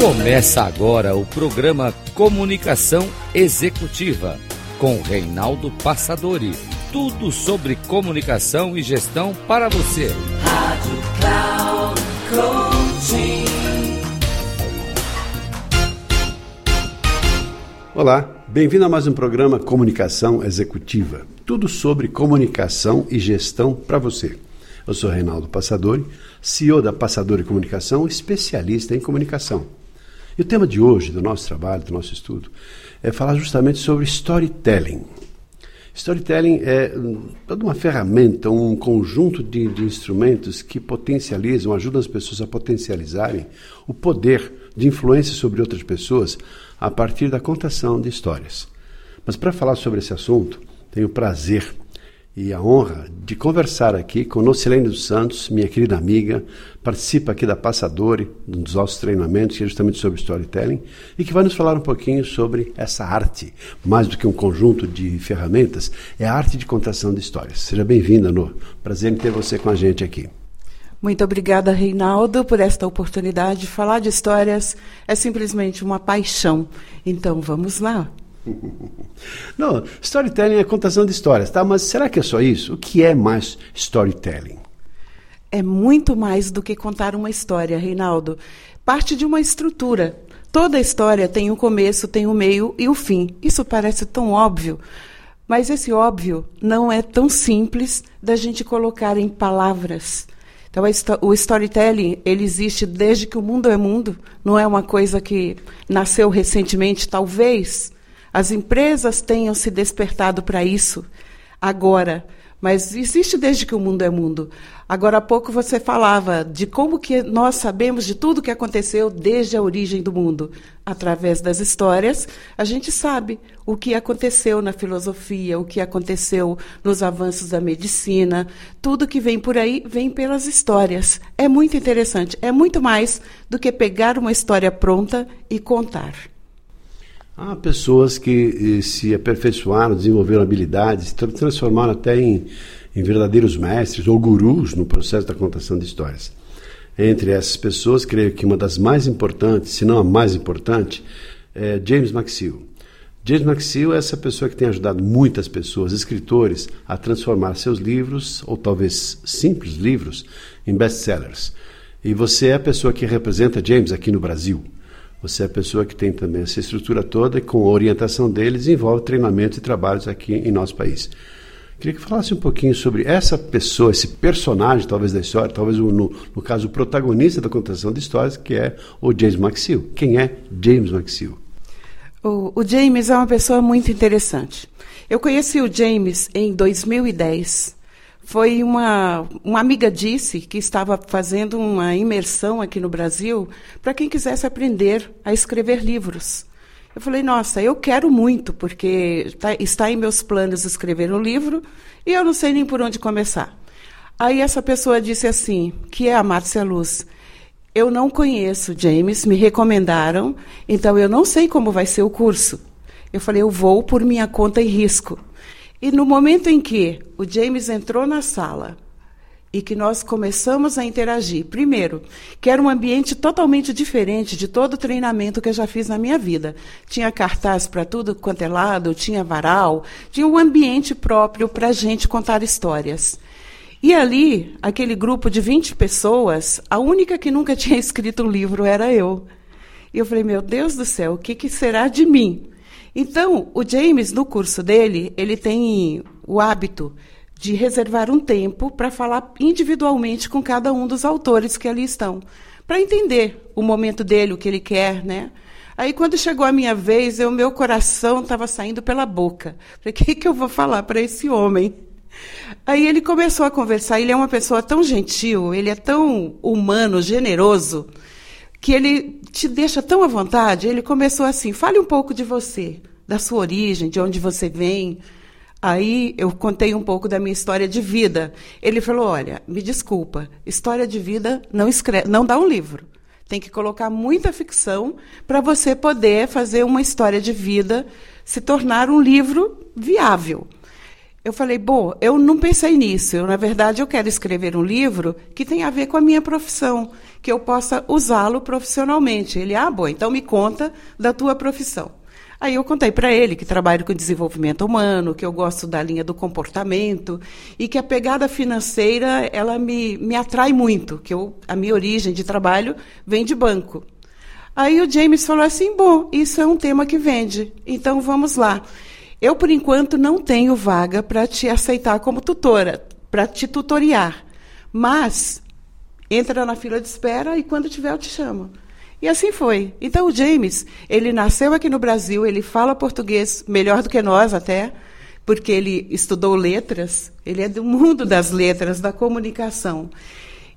Começa agora o programa Comunicação Executiva com Reinaldo Passadori. Tudo sobre comunicação e gestão para você. Rádio Cloud Coaching. Olá, bem-vindo a mais um programa Comunicação Executiva. Tudo sobre comunicação e gestão para você. Eu sou Reinaldo Passadori, CEO da Passadori Comunicação, especialista em comunicação. E o tema de hoje, do nosso trabalho, do nosso estudo, é falar justamente sobre storytelling. Storytelling é toda uma ferramenta, um conjunto de, de, instrumentos que potencializam, ajudam as pessoas a potencializarem o poder de influência sobre outras pessoas a partir da contação de histórias. Mas para falar sobre esse assunto, tenho o prazer e a honra de conversar aqui com Nocilene dos Santos, minha querida amiga, participa aqui da Passadore, dos nossos treinamentos, que é justamente sobre storytelling, e que vai nos falar um pouquinho sobre essa arte, mais do que um conjunto de ferramentas, é a arte de contação de histórias. Seja bem-vinda, No. Prazer em ter você com a gente aqui. Muito obrigada, Reinaldo, por esta oportunidade. Falar de histórias é simplesmente uma paixão. Então, vamos lá. Não, storytelling é contação de histórias, tá? Mas será que é só isso? O que é mais storytelling? É muito mais do que contar uma história, Reinaldo. Parte de uma estrutura. Toda história tem um começo, tem um meio e o um fim. Isso parece tão óbvio, mas esse óbvio não é tão simples da gente colocar em palavras. Então, o storytelling ele existe desde que o mundo é mundo. Não é uma coisa que nasceu recentemente, talvez as empresas tenham se despertado para isso agora, mas existe desde que o mundo é mundo. Agora há pouco você falava de como que nós sabemos de tudo que aconteceu desde a origem do mundo. Através das histórias, a gente sabe o que aconteceu na filosofia, o que aconteceu nos avanços da medicina. Tudo que vem por aí vem pelas histórias. É muito interessante. É muito mais do que pegar uma história pronta e contar. Há pessoas que eh, se aperfeiçoaram, desenvolveram habilidades, transformaram até em, em verdadeiros mestres ou gurus no processo da contação de histórias. Entre essas pessoas, creio que uma das mais importantes, se não a mais importante, é James McSeal. James McSeal é essa pessoa que tem ajudado muitas pessoas, escritores, a transformar seus livros, ou talvez simples livros, em best-sellers. E você é a pessoa que representa James aqui no Brasil. Você é a pessoa que tem também essa estrutura toda e com a orientação deles desenvolve treinamentos e trabalhos aqui em nosso país. Queria que falasse um pouquinho sobre essa pessoa, esse personagem, talvez da história, talvez no, no caso o protagonista da contação de histórias, que é o James McSeal. Quem é James McSeal? O, o James é uma pessoa muito interessante. Eu conheci o James em 2010 foi uma, uma amiga disse que estava fazendo uma imersão aqui no Brasil para quem quisesse aprender a escrever livros. Eu falei, nossa, eu quero muito, porque tá, está em meus planos escrever um livro e eu não sei nem por onde começar. Aí essa pessoa disse assim, que é a Márcia Luz. Eu não conheço James, me recomendaram, então eu não sei como vai ser o curso. Eu falei, eu vou por minha conta e risco. E no momento em que o James entrou na sala e que nós começamos a interagir, primeiro, que era um ambiente totalmente diferente de todo o treinamento que eu já fiz na minha vida. Tinha cartaz para tudo quanto é lado, tinha varal, tinha um ambiente próprio para a gente contar histórias. E ali, aquele grupo de 20 pessoas, a única que nunca tinha escrito um livro era eu. E eu falei, meu Deus do céu, o que, que será de mim? Então, o James, no curso dele, ele tem o hábito de reservar um tempo para falar individualmente com cada um dos autores que ali estão, para entender o momento dele, o que ele quer, né? Aí, quando chegou a minha vez, o meu coração estava saindo pela boca. Falei, o que, que eu vou falar para esse homem? Aí ele começou a conversar. Ele é uma pessoa tão gentil, ele é tão humano, generoso, que ele te deixa tão à vontade. Ele começou assim: fale um pouco de você, da sua origem, de onde você vem. Aí eu contei um pouco da minha história de vida. Ele falou: olha, me desculpa, história de vida não escreve, não dá um livro. Tem que colocar muita ficção para você poder fazer uma história de vida se tornar um livro viável. Eu falei, bom, eu não pensei nisso. Eu, na verdade, eu quero escrever um livro que tenha a ver com a minha profissão, que eu possa usá-lo profissionalmente. Ele, ah, bom, então me conta da tua profissão. Aí eu contei para ele que trabalho com desenvolvimento humano, que eu gosto da linha do comportamento e que a pegada financeira ela me, me atrai muito, que eu, a minha origem de trabalho vem de banco. Aí o James falou assim: bom, isso é um tema que vende, então vamos lá. Eu, por enquanto, não tenho vaga para te aceitar como tutora, para te tutoriar. Mas entra na fila de espera e quando tiver eu te chamo. E assim foi. Então o James, ele nasceu aqui no Brasil, ele fala português melhor do que nós até, porque ele estudou letras, ele é do mundo das letras, da comunicação.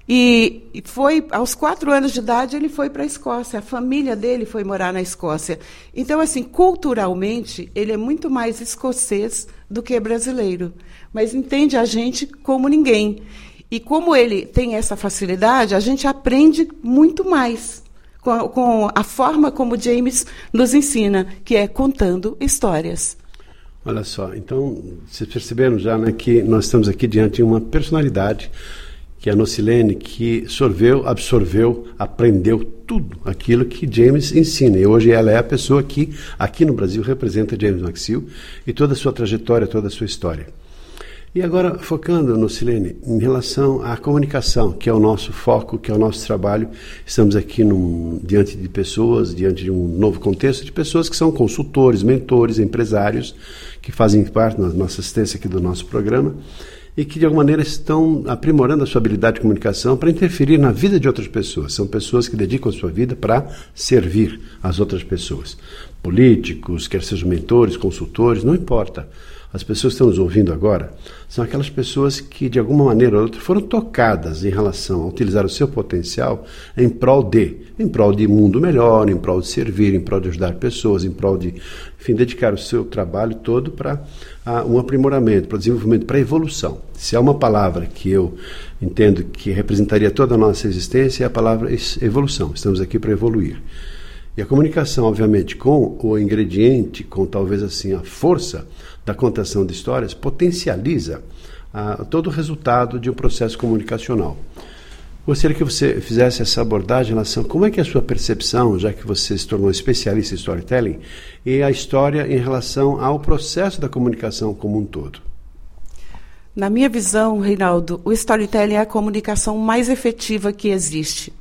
E foi aos quatro anos de idade ele foi para a Escócia. A família dele foi morar na Escócia. Então, assim, culturalmente ele é muito mais escocês do que brasileiro, mas entende a gente como ninguém. E como ele tem essa facilidade, a gente aprende muito mais com a, com a forma como James nos ensina, que é contando histórias. Olha só, então vocês perceberam já né, que nós estamos aqui diante de uma personalidade que é a Nocilene, que sorveu, absorveu, aprendeu tudo aquilo que James ensina. E hoje ela é a pessoa que, aqui no Brasil, representa James Maxill e toda a sua trajetória, toda a sua história. E agora, focando, Nocilene, em relação à comunicação, que é o nosso foco, que é o nosso trabalho, estamos aqui num, diante de pessoas, diante de um novo contexto, de pessoas que são consultores, mentores, empresários, que fazem parte da nossa assistência aqui do nosso programa e que de alguma maneira estão aprimorando a sua habilidade de comunicação para interferir na vida de outras pessoas. São pessoas que dedicam a sua vida para servir as outras pessoas. Políticos, quer sejam mentores, consultores, não importa. As pessoas que estão nos ouvindo agora são aquelas pessoas que, de alguma maneira ou outra, foram tocadas em relação a utilizar o seu potencial em prol de, em prol de mundo melhor, em prol de servir, em prol de ajudar pessoas, em prol de, enfim, dedicar o seu trabalho todo para uh, um aprimoramento, para desenvolvimento, para evolução. Se há uma palavra que eu entendo que representaria toda a nossa existência, é a palavra evolução. Estamos aqui para evoluir. E a comunicação, obviamente, com o ingrediente, com talvez assim a força da contação de histórias, potencializa ah, todo o resultado de um processo comunicacional. Gostaria que você fizesse essa abordagem em relação como é que é a sua percepção, já que você se tornou especialista em storytelling, e a história em relação ao processo da comunicação como um todo. Na minha visão, Reinaldo, o storytelling é a comunicação mais efetiva que existe.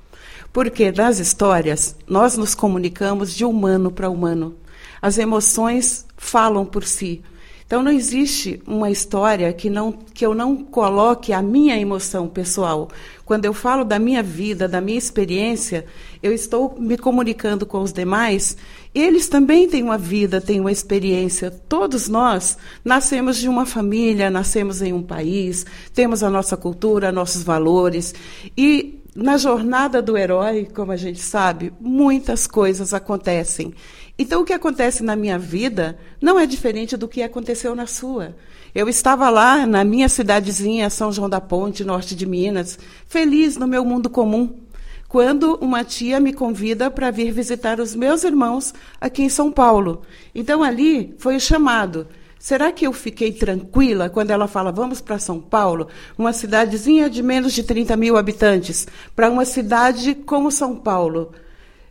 Porque nas histórias nós nos comunicamos de humano para humano. As emoções falam por si. Então não existe uma história que não que eu não coloque a minha emoção pessoal. Quando eu falo da minha vida, da minha experiência, eu estou me comunicando com os demais. Eles também têm uma vida, têm uma experiência. Todos nós nascemos de uma família, nascemos em um país, temos a nossa cultura, nossos valores e na jornada do herói, como a gente sabe, muitas coisas acontecem. Então, o que acontece na minha vida não é diferente do que aconteceu na sua. Eu estava lá na minha cidadezinha, São João da Ponte, norte de Minas, feliz no meu mundo comum, quando uma tia me convida para vir visitar os meus irmãos aqui em São Paulo. Então, ali foi o chamado. Será que eu fiquei tranquila quando ela fala, vamos para São Paulo, uma cidadezinha de menos de 30 mil habitantes, para uma cidade como São Paulo?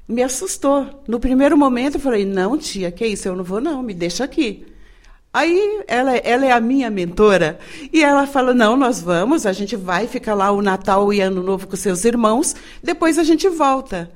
Me assustou. No primeiro momento eu falei, não, tia, que isso? Eu não vou, não, me deixa aqui. Aí ela, ela é a minha mentora e ela fala: não, nós vamos, a gente vai ficar lá o Natal e Ano Novo com seus irmãos, depois a gente volta.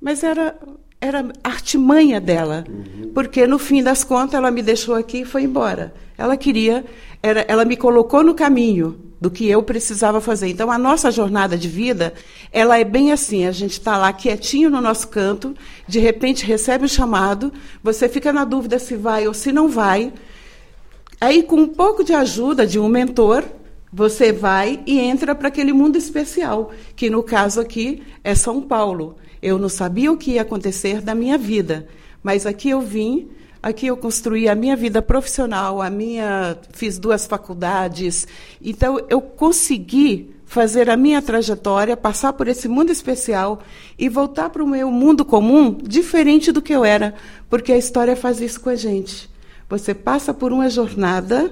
Mas era era artimanha dela, uhum. porque no fim das contas ela me deixou aqui e foi embora. Ela queria, era, ela me colocou no caminho do que eu precisava fazer. Então a nossa jornada de vida, ela é bem assim, a gente está lá quietinho no nosso canto, de repente recebe o um chamado, você fica na dúvida se vai ou se não vai. Aí com um pouco de ajuda de um mentor, você vai e entra para aquele mundo especial, que no caso aqui é São Paulo. Eu não sabia o que ia acontecer da minha vida, mas aqui eu vim, aqui eu construí a minha vida profissional, a minha fiz duas faculdades, então eu consegui fazer a minha trajetória, passar por esse mundo especial e voltar para o meu mundo comum diferente do que eu era, porque a história faz isso com a gente. Você passa por uma jornada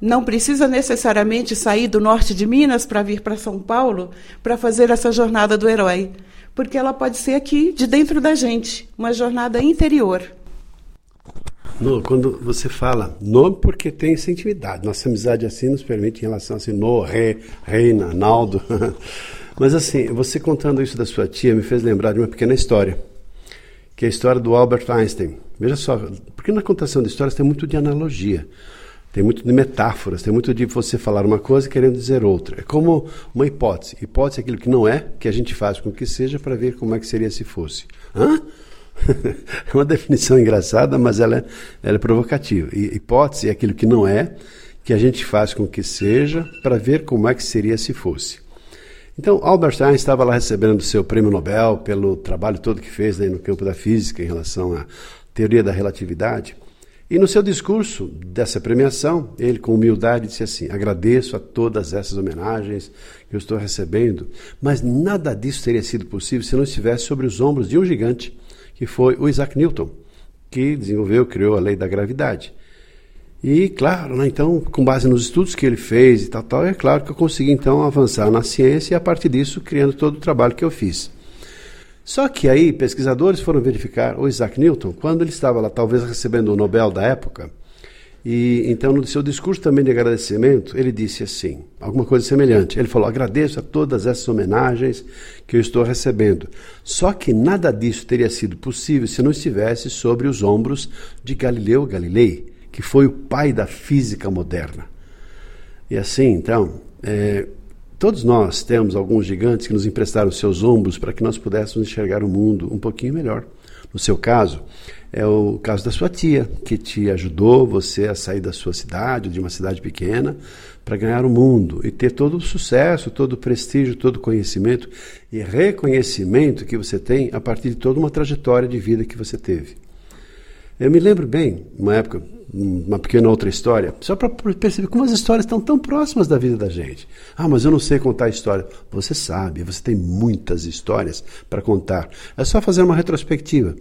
não precisa necessariamente sair do norte de Minas para vir para São Paulo para fazer essa jornada do herói, porque ela pode ser aqui, de dentro da gente, uma jornada interior. No, quando você fala no, porque tem essa intimidade. Nossa amizade assim nos permite em relação assim, no, re, reina, Naldo. Mas assim, você contando isso da sua tia me fez lembrar de uma pequena história, que é a história do Albert Einstein. Veja só, porque na contação de histórias tem muito de analogia, tem muito de metáforas, tem muito de você falar uma coisa querendo dizer outra. É como uma hipótese. Hipótese é aquilo que não é, que a gente faz com que seja para ver como é que seria se fosse. Hã? é uma definição engraçada, mas ela é, ela é provocativa. E, hipótese é aquilo que não é, que a gente faz com que seja, para ver como é que seria se fosse. Então, Albert Einstein estava lá recebendo seu prêmio Nobel pelo trabalho todo que fez no campo da física em relação à teoria da relatividade. E no seu discurso dessa premiação, ele com humildade disse assim: Agradeço a todas essas homenagens que eu estou recebendo, mas nada disso teria sido possível se não estivesse sobre os ombros de um gigante que foi o Isaac Newton, que desenvolveu, criou a lei da gravidade. E, claro, né, então, com base nos estudos que ele fez e tal, tal, é claro que eu consegui, então, avançar na ciência e, a partir disso, criando todo o trabalho que eu fiz. Só que aí, pesquisadores foram verificar o Isaac Newton, quando ele estava lá, talvez recebendo o Nobel da época, e então, no seu discurso também de agradecimento, ele disse assim, alguma coisa semelhante. Ele falou: agradeço a todas essas homenagens que eu estou recebendo. Só que nada disso teria sido possível se não estivesse sobre os ombros de Galileu Galilei, que foi o pai da física moderna. E assim, então, é, todos nós temos alguns gigantes que nos emprestaram seus ombros para que nós pudéssemos enxergar o mundo um pouquinho melhor. No seu caso, é o caso da sua tia, que te ajudou você a sair da sua cidade, de uma cidade pequena, para ganhar o mundo e ter todo o sucesso, todo o prestígio, todo o conhecimento e reconhecimento que você tem a partir de toda uma trajetória de vida que você teve. Eu me lembro bem, uma época, uma pequena outra história, só para perceber como as histórias estão tão próximas da vida da gente. Ah, mas eu não sei contar história. Você sabe, você tem muitas histórias para contar. É só fazer uma retrospectiva.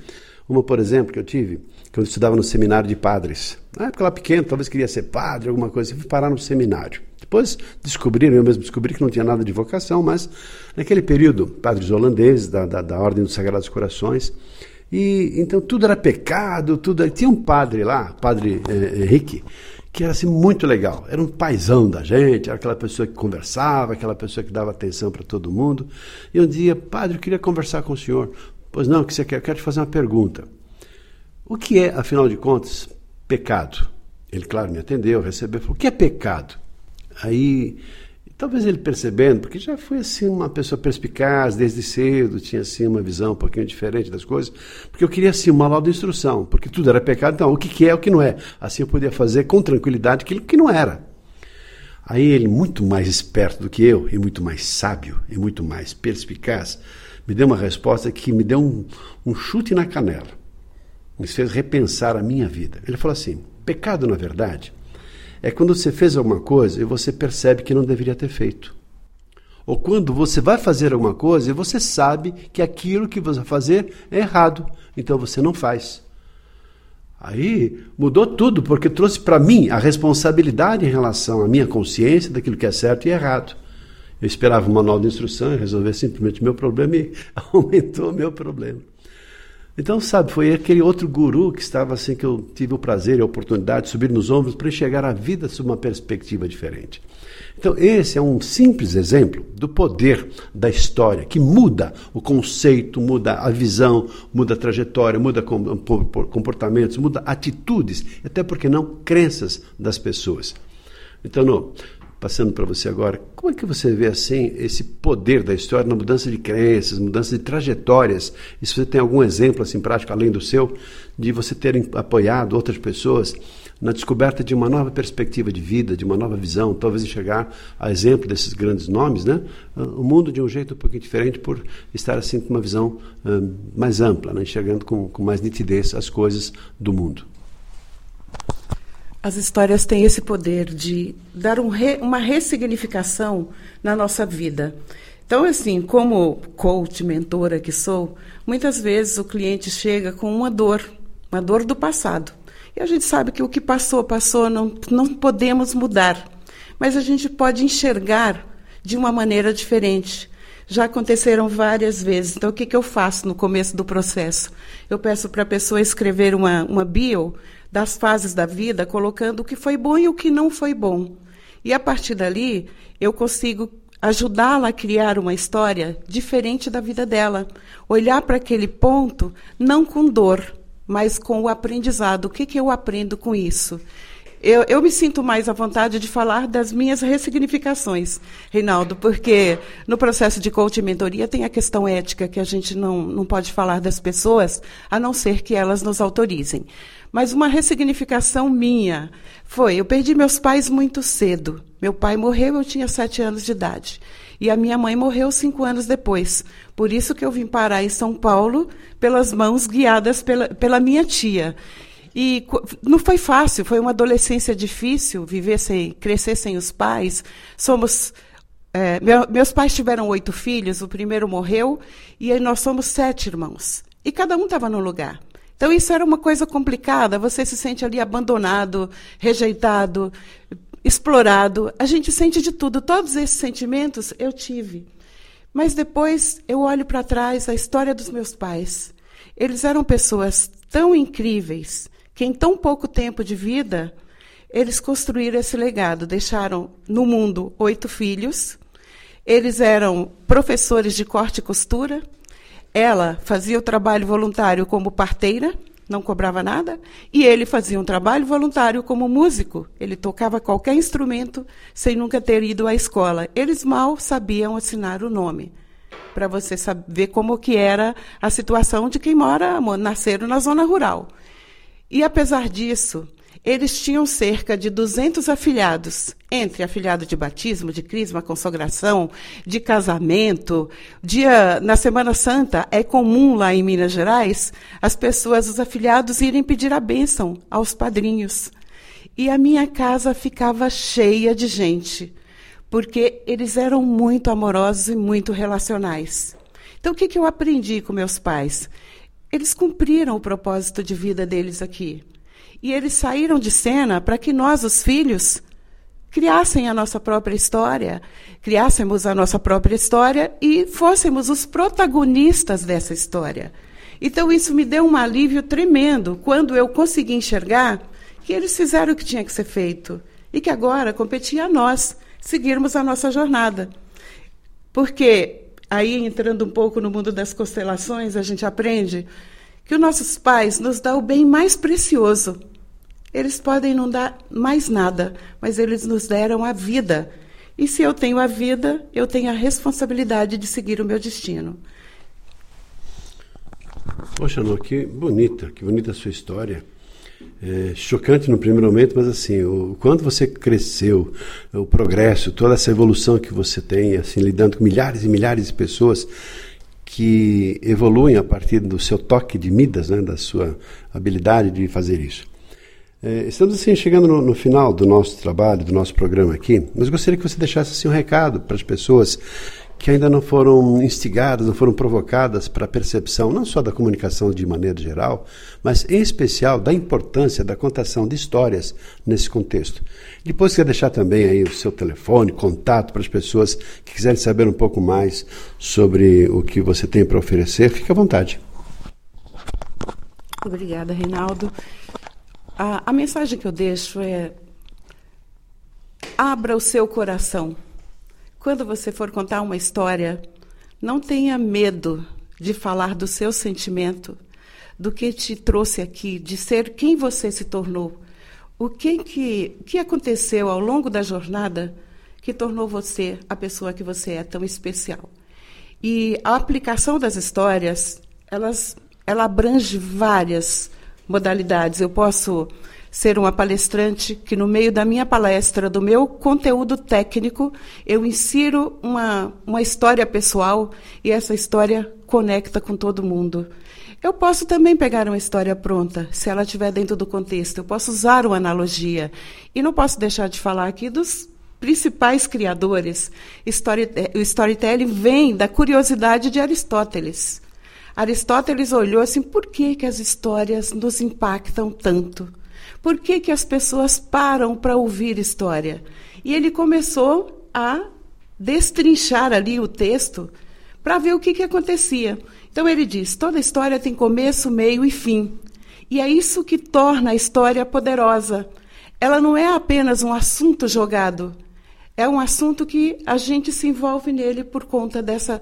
Uma, por exemplo, que eu tive, que eu estudava no seminário de padres. Na época lá pequeno, talvez queria ser padre, alguma coisa assim, fui parar no seminário. Depois descobriram, eu mesmo descobri que não tinha nada de vocação, mas naquele período, padres holandeses da, da, da Ordem dos Sagrados Corações, e então tudo era pecado, tudo. Tinha um padre lá, padre eh, Henrique, que era assim muito legal. Era um paizão da gente, era aquela pessoa que conversava, aquela pessoa que dava atenção para todo mundo. E um dia, padre, eu queria conversar com o senhor. Pois não, o que você quer? Eu quero te fazer uma pergunta. O que é, afinal de contas, pecado? Ele, claro, me atendeu, recebeu, falou: o que é pecado? Aí, talvez ele percebendo, porque já foi assim uma pessoa perspicaz desde cedo, tinha assim uma visão um pouquinho diferente das coisas, porque eu queria assim uma de instrução, porque tudo era pecado, então o que é, o que não é. Assim eu podia fazer com tranquilidade aquilo que não era. Aí ele, muito mais esperto do que eu, e muito mais sábio, e muito mais perspicaz, me deu uma resposta que me deu um, um chute na canela. Me fez repensar a minha vida. Ele falou assim: pecado, na verdade, é quando você fez alguma coisa e você percebe que não deveria ter feito. Ou quando você vai fazer alguma coisa e você sabe que aquilo que você vai fazer é errado, então você não faz. Aí mudou tudo, porque trouxe para mim a responsabilidade em relação à minha consciência daquilo que é certo e errado. Eu esperava um manual de instrução e resolver simplesmente meu problema e aumentou meu problema. Então, sabe, foi aquele outro guru que estava assim, que eu tive o prazer e a oportunidade de subir nos ombros para enxergar a vida sob uma perspectiva diferente. Então, esse é um simples exemplo do poder da história, que muda o conceito, muda a visão, muda a trajetória, muda comportamentos, muda atitudes, até porque não crenças das pessoas. Então, no, passando para você agora, como é que você vê assim esse poder da história na mudança de crenças, mudança de trajetórias? E se você tem algum exemplo assim prático além do seu de você ter apoiado outras pessoas na descoberta de uma nova perspectiva de vida, de uma nova visão, talvez enxergar a exemplo desses grandes nomes, né? O mundo de um jeito um pouquinho diferente por estar assim com uma visão mais ampla, né? enxergando com, com mais nitidez as coisas do mundo. As histórias têm esse poder de dar um re, uma ressignificação na nossa vida. Então, assim, como coach, mentora que sou, muitas vezes o cliente chega com uma dor, uma dor do passado. E a gente sabe que o que passou, passou, não, não podemos mudar. Mas a gente pode enxergar de uma maneira diferente. Já aconteceram várias vezes. Então, o que, que eu faço no começo do processo? Eu peço para a pessoa escrever uma, uma bio das fases da vida, colocando o que foi bom e o que não foi bom. E a partir dali, eu consigo ajudá-la a criar uma história diferente da vida dela. Olhar para aquele ponto não com dor, mas com o aprendizado. O que, que eu aprendo com isso? Eu, eu, me sinto mais à vontade de falar das minhas ressignificações, Reinaldo, porque no processo de coaching e mentoria tem a questão ética, que a gente não, não pode falar das pessoas, a não ser que elas nos autorizem. Mas uma ressignificação minha foi: eu perdi meus pais muito cedo. Meu pai morreu, eu tinha sete anos de idade. E a minha mãe morreu cinco anos depois. Por isso que eu vim parar em São Paulo, pelas mãos guiadas pela, pela minha tia. E não foi fácil, foi uma adolescência difícil, viver sem, crescer sem os pais. Somos é, meu, meus pais tiveram oito filhos, o primeiro morreu, e nós somos sete irmãos. E cada um estava no lugar. Então isso era uma coisa complicada, você se sente ali abandonado, rejeitado, explorado. A gente sente de tudo, todos esses sentimentos eu tive. Mas depois eu olho para trás a história dos meus pais. Eles eram pessoas tão incríveis, que em tão pouco tempo de vida, eles construíram esse legado. Deixaram no mundo oito filhos. Eles eram professores de corte e costura. Ela fazia o trabalho voluntário como parteira, não cobrava nada, e ele fazia um trabalho voluntário como músico. Ele tocava qualquer instrumento sem nunca ter ido à escola. Eles mal sabiam assinar o nome. Para você saber como que era a situação de quem mora, nasceram na zona rural. E apesar disso, eles tinham cerca de 200 afiliados, entre afiliado de batismo, de crisma, consagração, de casamento. Dia na Semana Santa é comum lá em Minas Gerais as pessoas, os afiliados, irem pedir a bênção aos padrinhos. E a minha casa ficava cheia de gente, porque eles eram muito amorosos e muito relacionais. Então, o que, que eu aprendi com meus pais? Eles cumpriram o propósito de vida deles aqui. E eles saíram de cena para que nós, os filhos, criassem a nossa própria história, criássemos a nossa própria história e fôssemos os protagonistas dessa história. Então isso me deu um alívio tremendo quando eu consegui enxergar que eles fizeram o que tinha que ser feito e que agora competia a nós seguirmos a nossa jornada. Porque aí entrando um pouco no mundo das constelações, a gente aprende que os nossos pais nos dão o bem mais precioso. Eles podem não dar mais nada, mas eles nos deram a vida. E se eu tenho a vida, eu tenho a responsabilidade de seguir o meu destino. Poxa, não, que bonita, que bonita a sua história é, chocante no primeiro momento, mas assim, o quanto você cresceu, o progresso, toda essa evolução que você tem, assim, lidando com milhares e milhares de pessoas que evoluem a partir do seu toque de Midas, né, da sua habilidade de fazer isso. É, estamos assim chegando no, no, final do nosso trabalho, do nosso programa aqui, mas gostaria que você deixasse assim, um recado para as pessoas que ainda não foram instigadas, não foram provocadas para a percepção não só da comunicação de maneira geral, mas em especial da importância da contação de histórias nesse contexto. Depois quer deixar também aí o seu telefone, contato para as pessoas que quiserem saber um pouco mais sobre o que você tem para oferecer, fique à vontade. Obrigada, Reinaldo. A, a mensagem que eu deixo é: abra o seu coração quando você for contar uma história, não tenha medo de falar do seu sentimento, do que te trouxe aqui, de ser quem você se tornou. O que, que, que aconteceu ao longo da jornada que tornou você a pessoa que você é tão especial? E a aplicação das histórias, elas, ela abrange várias modalidades. Eu posso ser uma palestrante que, no meio da minha palestra, do meu conteúdo técnico, eu insiro uma, uma história pessoal e essa história conecta com todo mundo. Eu posso também pegar uma história pronta, se ela estiver dentro do contexto. Eu posso usar uma analogia. E não posso deixar de falar aqui dos principais criadores. Story, o storytelling vem da curiosidade de Aristóteles. Aristóteles olhou assim: por que, que as histórias nos impactam tanto? Por que, que as pessoas param para ouvir história? E ele começou a destrinchar ali o texto para ver o que, que acontecia. Então ele diz: toda história tem começo, meio e fim. E é isso que torna a história poderosa. Ela não é apenas um assunto jogado, é um assunto que a gente se envolve nele por conta dessa,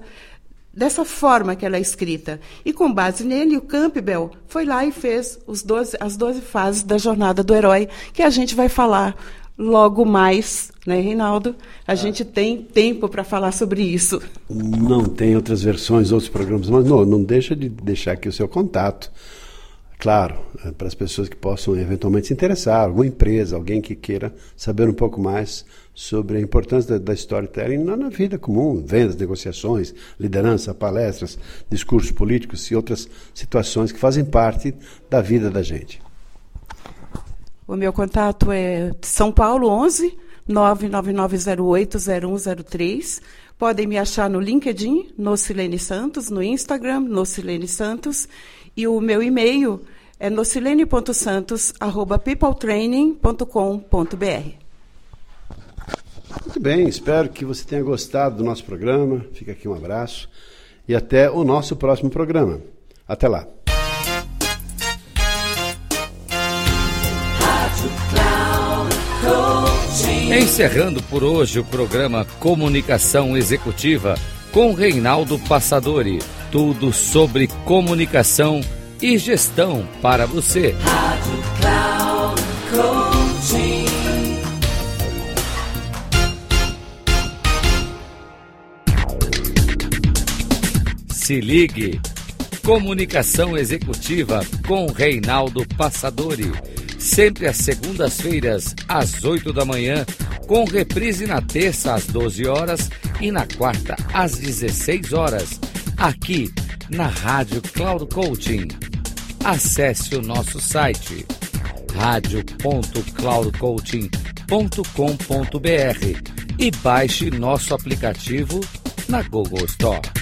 dessa forma que ela é escrita. E com base nele, o Campbell foi lá e fez os 12, as 12 fases da jornada do herói, que a gente vai falar logo mais, né, Reinaldo? A ah. gente tem tempo para falar sobre isso. Não tem outras versões, outros programas, mas não, não deixa de deixar aqui o seu contato claro, é, para as pessoas que possam eventualmente se interessar, alguma empresa, alguém que queira saber um pouco mais sobre a importância da, da storytelling na, na vida comum, vendas, negociações, liderança, palestras, discursos políticos e outras situações que fazem parte da vida da gente. O meu contato é São Paulo 11 999080103. Podem me achar no LinkedIn, no Silene Santos, no Instagram, no Silene Santos e o meu e-mail é nocilene.santos.peopletraining.com.br. Muito bem, espero que você tenha gostado do nosso programa. Fica aqui um abraço e até o nosso próximo programa. Até lá. Encerrando por hoje o programa Comunicação Executiva com Reinaldo Passadori. Tudo sobre comunicação e gestão para você. Rádio Se ligue. Comunicação Executiva com Reinaldo Passadori. Sempre às segundas-feiras, às 8 da manhã, com reprise na terça às 12 horas e na quarta às 16 horas aqui na Rádio Cloud Coaching. Acesse o nosso site radio.cloudcoaching.com.br e baixe nosso aplicativo na Google Store.